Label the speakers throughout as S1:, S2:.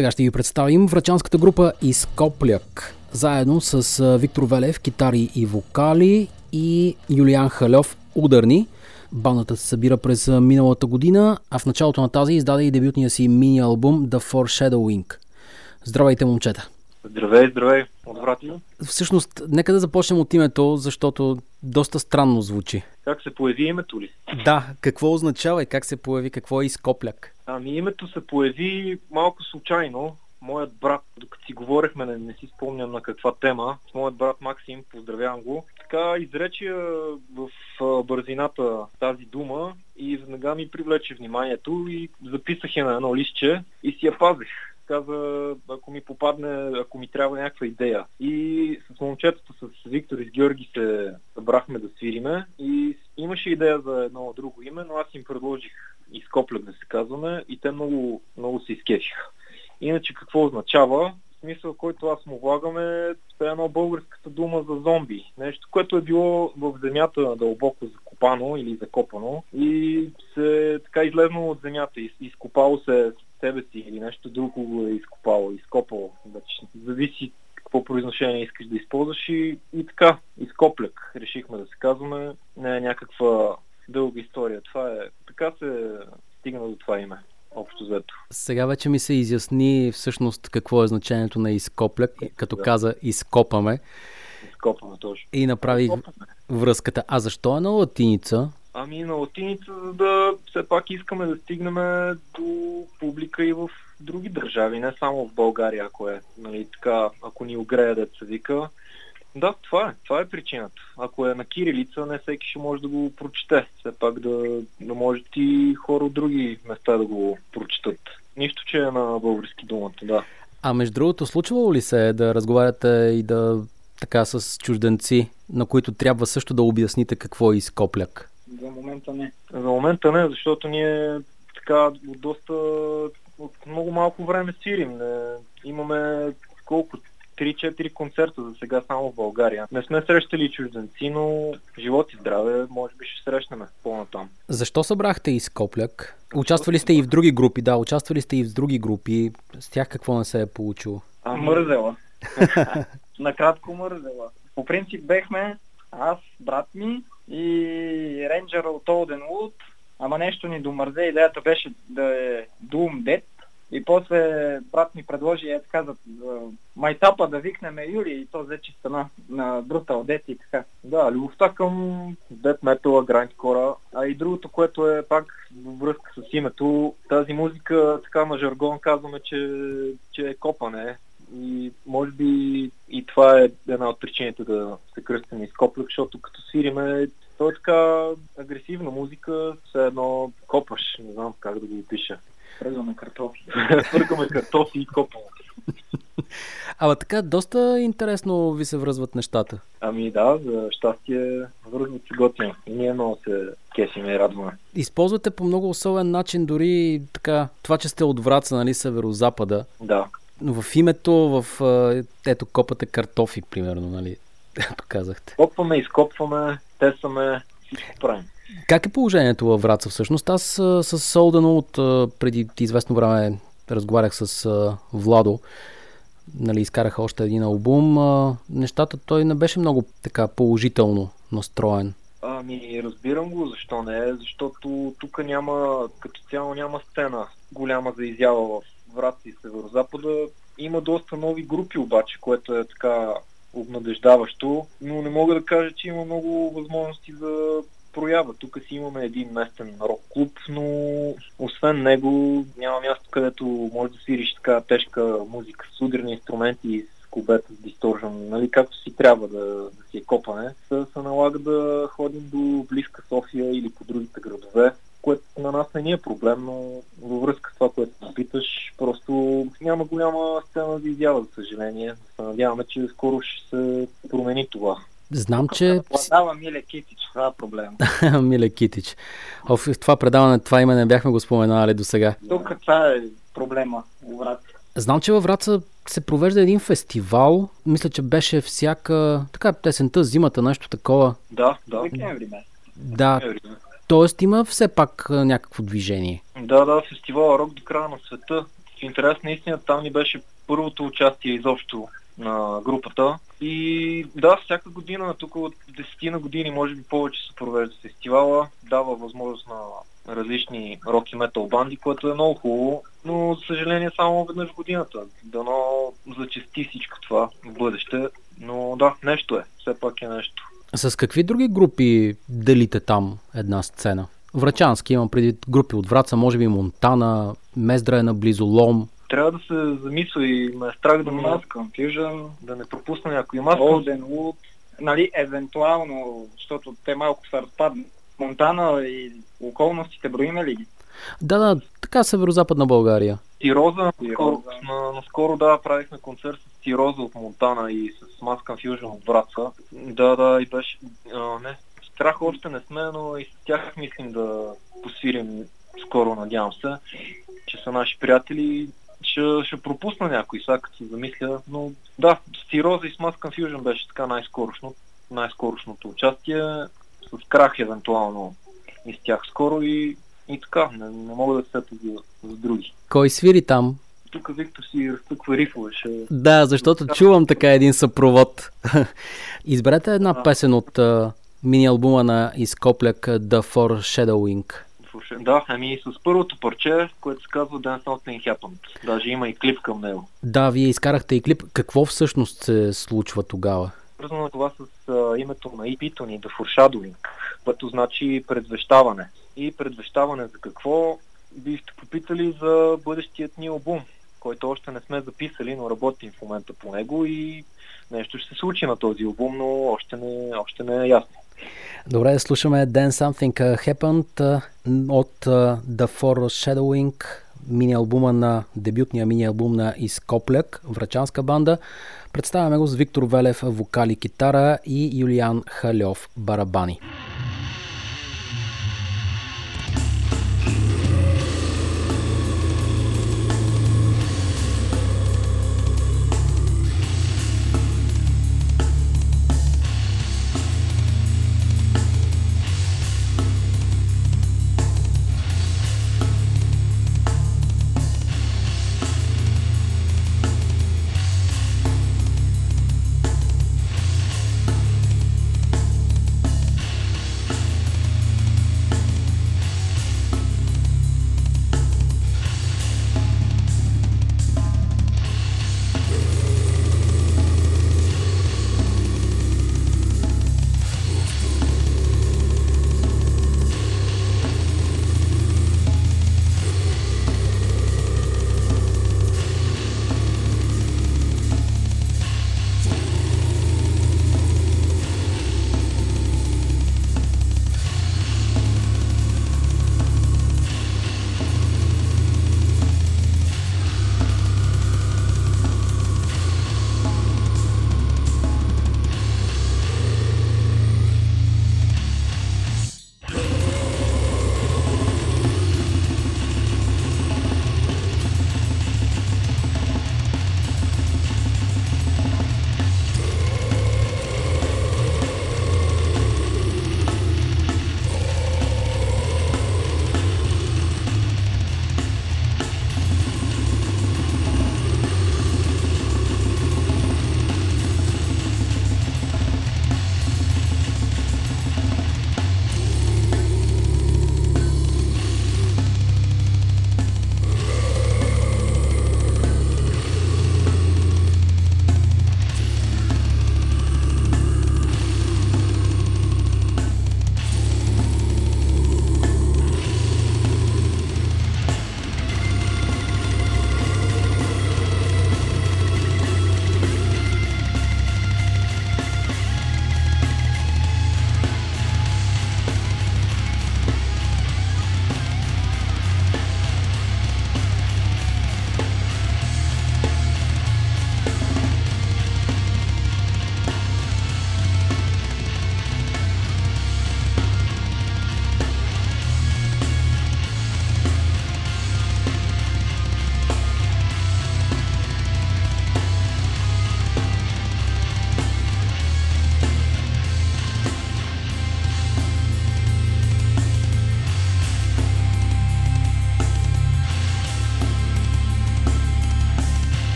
S1: Сега ще ви представим врачанската група Изкопляк. Заедно с Виктор Велев, китари и вокали и Юлиан Халев, ударни. Бандата се събира през миналата година, а в началото на тази издаде и дебютния си мини-албум The Foreshadowing. Здравейте, момчета!
S2: Здравей, здравей, отвратно.
S1: Всъщност, нека да започнем от името, защото доста странно звучи.
S2: Как се появи името ли?
S1: Да, какво означава и как се появи, какво е изкопляк?
S2: Ами името се появи малко случайно. Моят брат, докато си говорихме, не, не си спомням на каква тема, с моят брат Максим, поздравявам го, така изрече в бързината тази дума и веднага ми привлече вниманието и записах я на едно листче и си я пазих каза, ако ми попадне, ако ми трябва някаква идея. И с момчетата, с Виктор и с Георги се събрахме да свириме и имаше идея за едно друго име, но аз им предложих изкопляк да се казваме и те много, много се изкефиха. Иначе какво означава? смисъл, който аз му влагаме, е едно българската дума за зомби. Нещо, което е било в земята дълбоко закопано или закопано и се така излезнало от земята, изкопало се себе си или нещо друго го е изкопало, изкопало. Значи, зависи какво произношение искаш да използваш и, и така, изкопляк, решихме да се казваме. Не е някаква дълга история. Това е, така се стигна до това име общо взето.
S1: Сега вече ми се изясни всъщност какво е значението на изкопляк, като да. каза изкопаме.
S2: Изкопаме точно.
S1: И направих връзката. А защо е на латиница?
S2: Ами на латиница, за да все пак искаме да стигнем до публика и в други държави, не само в България, ако е, нали, така, ако ни огрея да се вика. Да, това е. Това е причината. Ако е на кирилица, не всеки ще може да го прочете. Все пак да, да може и хора от други места да го прочитат. Нищо, че е на български думата, да.
S1: А между другото, случвало ли се да разговаряте и да така с чужденци, на които трябва също да обясните какво е изкопляк?
S3: За момента не.
S2: За момента не, защото ние така от доста от много малко време свирим. Не, имаме колко 3-4 концерта за сега само в България. Не сме срещали чужденци, но живот и здраве, може би ще срещнем по-натам.
S1: Защо събрахте и Скопляк? Участвали сте и в други групи, да, участвали сте и в други групи. С тях какво не се е получило?
S3: А, мързела. Накратко мързела. По принцип бехме аз, брат ми и рейнджера от Олден Луд, ама нещо ни домързе. Идеята беше да е Doom Dead, и после брат ми предложи е така за, майтапа да викнем Юли и то взе стана на Brutal Death и така.
S2: Да, любовта към Death Metal, Grindcore, а и другото, което е пак във връзка с името, тази музика, така на жаргон казваме, че, че е копане. И може би и това е една от причините да се кръстим из коплюк, защото като свириме, то е така агресивна музика, все едно копаш, не знам как да го опиша.
S3: Свързваме картофи.
S2: Свързваме картофи и копаме.
S1: Ама така, доста интересно ви се връзват нещата.
S2: Ами да, за щастие връзват се готино. И ние много се кесиме и радваме.
S1: Използвате по много особен начин дори така, това, че сте от Враца, нали, северо-запада.
S2: Да.
S1: Но в името, в ето копате картофи, примерно, нали, както казахте.
S2: Копваме, изкопваме, тесаме, всичко правим.
S1: Как е положението във Враца всъщност? Аз с, Солдено от преди известно време разговарях с Владо. Нали, изкараха още един албум. Нещата той не беше много така положително настроен.
S2: Ами, разбирам го, защо не, защото тук няма, като цяло няма сцена голяма за изява в Враца и Северозапада. Има доста нови групи обаче, което е така обнадеждаващо, но не мога да кажа, че има много възможности за проява. Тук си имаме един местен рок клуб, но освен него няма място, където може да свириш така тежка музика с ударни инструменти и с кубета с дисторжен, нали, както си трябва да, да си е копане. Се, се налага да ходим до близка София или по другите градове, което на нас не ни е проблем, но във връзка с това, което се питаш, просто няма голяма сцена за изява, за съжаление. Се надяваме, че скоро ще се промени това.
S1: Знам, че...
S3: Предава Миле Китич, това е проблем.
S1: Миле Китич. В това предаване, това име не бяхме го споменали до сега.
S3: Тук това е проблема у Враца.
S1: Знам, че във Враца се провежда един фестивал. Мисля, че беше всяка така тесента, зимата, нещо такова.
S2: Да, да.
S3: Декември
S1: Да. Тоест има все пак някакво движение.
S2: Да, да, фестивал Рок до края на света в интерес наистина там ни беше първото участие изобщо на групата. И да, всяка година, тук от десетина години, може би повече се провежда фестивала, дава възможност на различни рок и метал банди, което е много хубаво, но за съжаление само веднъж в годината. Дано зачести всичко това в бъдеще, но да, нещо е, все пак е нещо.
S1: С какви други групи делите там една сцена? Врачански имам преди групи от Враца, може би Монтана, Мездра е наблизо, Лом.
S2: Трябва да се замисля и ме е страх да,
S3: Mass Confusion,
S2: да не пропусна някой. Маска,
S3: Golden Wood, нали, евентуално, защото те малко са разпадни. Монтана и околностите броиме ли ги?
S1: Да, да, така северо-западна България.
S2: Тироза,
S3: Тироза.
S2: наскоро, на, наскоро да, правихме концерт с Тироза от Монтана и с Mass Confusion от Враца. Да, да, и беше... А, не, страх още не сме, но и с тях мислим да посвирим скоро, надявам се, че са наши приятели. Ще, ще пропусна някой сега, като се замисля, но да, с Тироза и с Mass Confusion беше така най-скорошно, най-скорошното участие, с крах евентуално и с тях скоро и, и така, не, не мога да се за, за други.
S1: Кой свири там?
S2: Тук Виктор си разтъква рифове. Ще...
S1: Да, защото чувам така един съпровод. Изберете една песен от а, мини-албума на Изкопляк The Foreshadowing.
S2: Да, ами с първото парче, което се казва Dance Something Happened. Даже има и клип към него.
S1: Да, вие изкарахте и клип. Какво всъщност се случва тогава?
S2: Свързано е това с а, името на EP-то ни, The Foreshadowing, което значи предвещаване. И предвещаване за какво? Бихте попитали за бъдещият ни албум, който още не сме записали, но работим в момента по него и нещо ще се случи на този албум, но още не, още не е ясно.
S1: Добре, слушаме Then Something Happened от The Foreshadowing, мини-албума на дебютния мини-албум на Изкопляк, врачанска банда. Представяме го с Виктор Велев, вокали, китара и Юлиан Халев, барабани.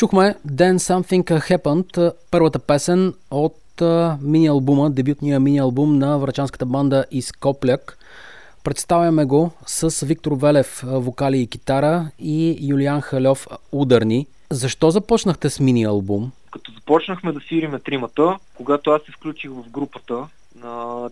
S1: Чухме Then Something Happened, първата песен от мини-албума, дебютния мини-албум на врачанската банда из Копляк. Представяме го с Виктор Велев, вокали и китара и Юлиан Халев, ударни. Защо започнахте с мини-албум?
S2: Като започнахме да свириме тримата, когато аз се включих в групата,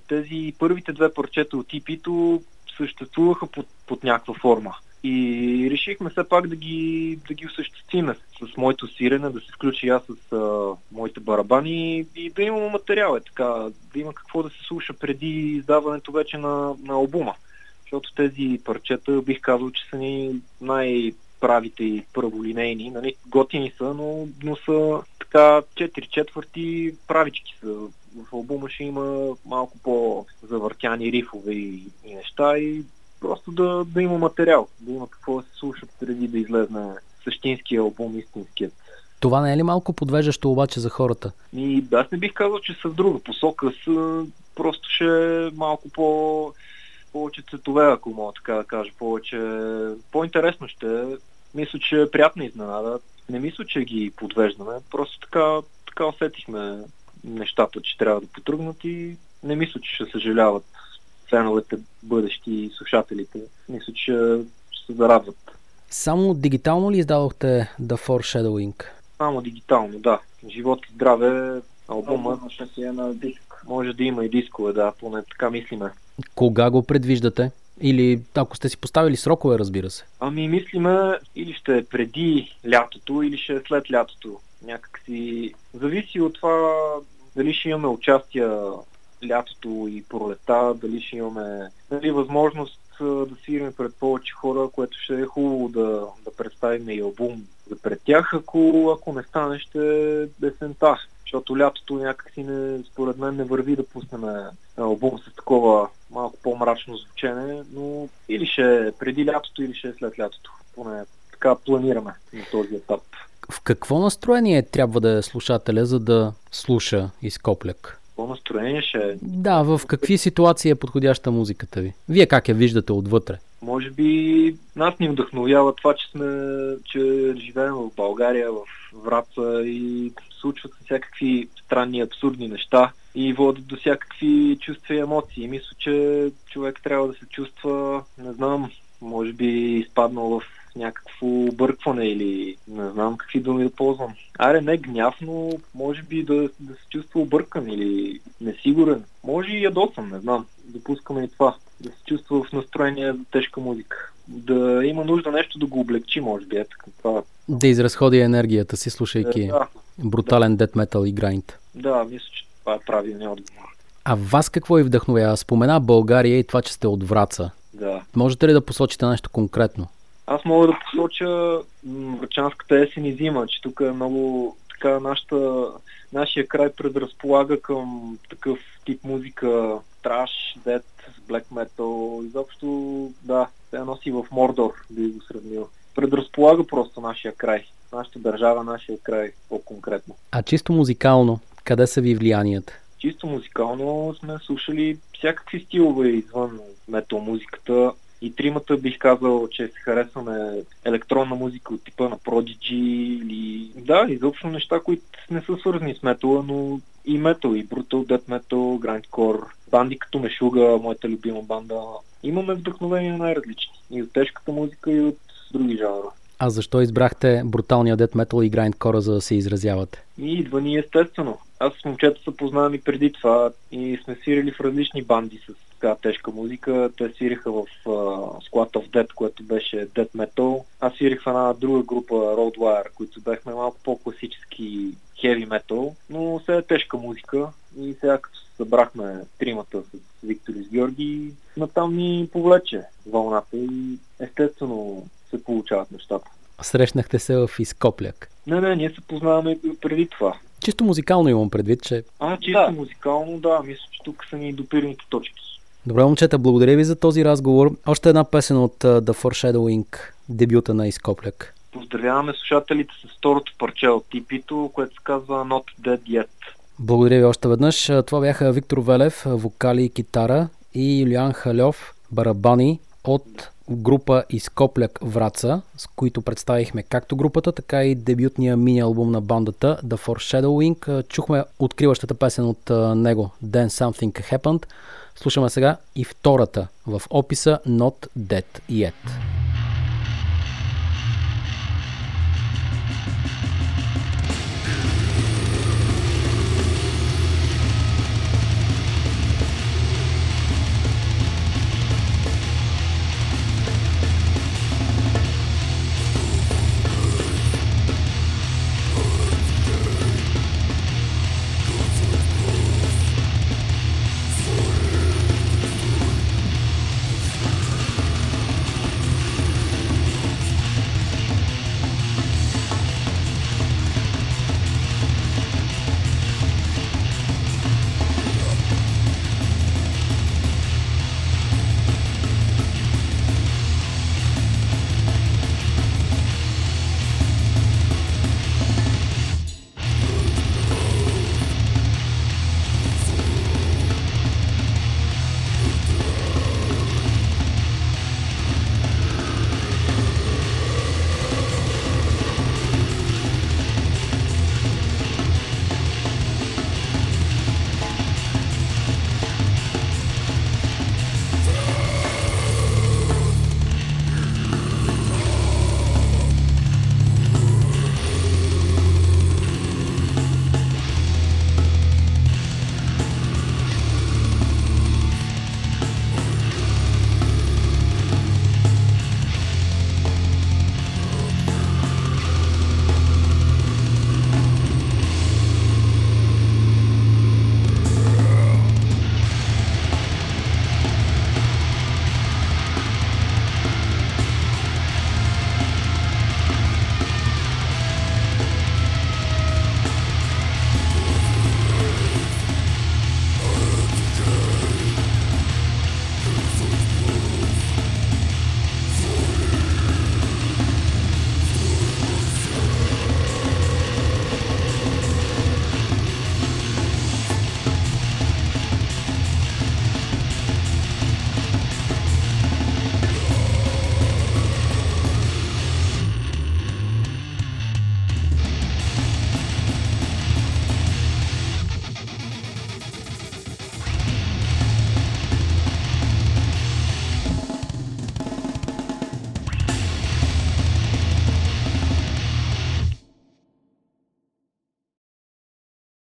S2: тези първите две парчета от EP-то съществуваха под, под някаква форма. И решихме все пак да ги, да ги осъществиме с моето сирене, да се включи аз с а, моите барабани и да имаме материал, е така, да има какво да се слуша преди издаването вече на, на албума. Защото тези парчета бих казал, че са ни най- правите и първолинейни. Нали, готини са, но, но са така 4 четвърти правички са. В албума ще има малко по-завъртяни рифове и, и неща и просто да, да има материал, да има какво да се слуша преди да излезне същинския албум, истинският.
S1: Това не е ли малко подвеждащо обаче за хората?
S2: И аз не бих казал, че са в друга посока. Са, просто ще е малко по повече цветове, ако мога така да кажа. Повече, по-интересно ще е. Мисля, че е приятна изненада. Не мисля, че ги подвеждаме. Просто така, така усетихме нещата, че трябва да потръгнат и не мисля, че ще съжаляват феновете, бъдещи слушателите. Мисля, че ще се зарадват.
S1: Само дигитално ли издадохте The Foreshadowing?
S2: Само дигитално, да. Живот и здраве, албума
S3: ще си е на диск.
S2: може да има и дискове, да, поне така мислиме.
S1: Кога го предвиждате? Или ако сте си поставили срокове, разбира се.
S2: Ами мислиме или ще е преди лятото, или ще е след лятото. Някак си зависи от това дали ще имаме участия лятото и пролета, дали ще имаме дали възможност да свириме пред повече хора, което ще е хубаво да, да представим и албум за пред тях, ако, ако не стане, ще е десента. Защото лятото някакси не, според мен не върви да пуснем албум с такова малко по-мрачно звучене, но или ще е преди лятото, или ще е след лятото. Поне така планираме на този етап.
S1: В какво настроение трябва да е слушателя, за да слуша изкопляк?
S2: Какво настроение ще е?
S1: Да, в какви ситуации е подходяща музиката ви? Вие как я виждате отвътре?
S2: Може би нас ни вдъхновява това, че сме, че живеем в България, в Враца и случват се всякакви странни, абсурдни неща и водят до всякакви чувства и емоции. Мисля, че човек трябва да се чувства, не знам, може би изпаднал в някакво объркване или не знам какви думи да ползвам. Аре, не гняв, но може би да, да се чувства объркан или несигурен. Може и ядосан, не знам. Допускаме и това. Да се чувства в настроение за тежка музика. Да има нужда нещо да го облегчи, може би. Ето това.
S1: Да изразходи енергията си, слушайки
S2: Е, да,
S1: брутален дет метал и грайнд.
S2: да, мисля, че това е правилният отговор.
S1: А вас какво ви вдъхновява? Спомена България и това, че сте от Враца.
S2: Да.
S1: Можете ли да посочите нещо конкретно?
S2: Аз мога да посоча Врачанската есен и зима, че тук е много така нашата, нашия край предразполага към такъв тип музика, траш, дет, блек метал, изобщо да, се носи в Мордор, би го сравнил. Предразполага просто нашия край, нашата държава, нашия край по-конкретно.
S1: А чисто музикално, къде са ви влиянията?
S2: Чисто музикално сме слушали всякакви стилове извън метал музиката. И тримата бих казал, че се харесваме електронна музика от типа на Prodigy или... Да, изобщо неща, които не са свързани с метала, но и метал, и Brutal Death Metal, Grindcore, банди като Мешуга, моята любима банда. Имаме вдъхновение най-различни. И от тежката музика, и от други жанра.
S1: А защо избрахте бруталния дет метал и грайндкора, за да се изразявате?
S2: И идва ни естествено. Аз с момчета се познавам и преди това и сме свирили в различни банди с така тежка музика. Те свириха в uh, Squad of Death, което беше Death Metal. Аз свирих в една друга група Roadwire, които бяхме малко по-класически heavy metal, но все е тежка музика и сега като се събрахме тримата с Виктор и с Георги, натам ни повлече вълната и естествено се получават нещата.
S1: Срещнахте се в Изкопляк.
S2: Не, не, ние се познаваме преди това.
S1: Чисто музикално имам предвид, че...
S2: А, чисто
S3: Да.
S2: музикално, да, мисля, че тук са ни допирните точки.
S1: Добре, момчета, благодаря ви за този разговор. Още една песен от uh, The Foreshadowing, дебюта на Изкопляк.
S2: Поздравяваме слушателите с второто парче от типито, което се казва Not Dead Yet.
S1: Благодаря ви още веднъж. Това бяха Виктор Велев, вокали и китара и Юлиан Халев, барабани от група из Копляк Враца, с които представихме както групата, така и дебютния мини-албум на бандата The Foreshadowing. Чухме откриващата песен от него Then Something Happened. Слушаме сега и втората в описа Not Dead Yet.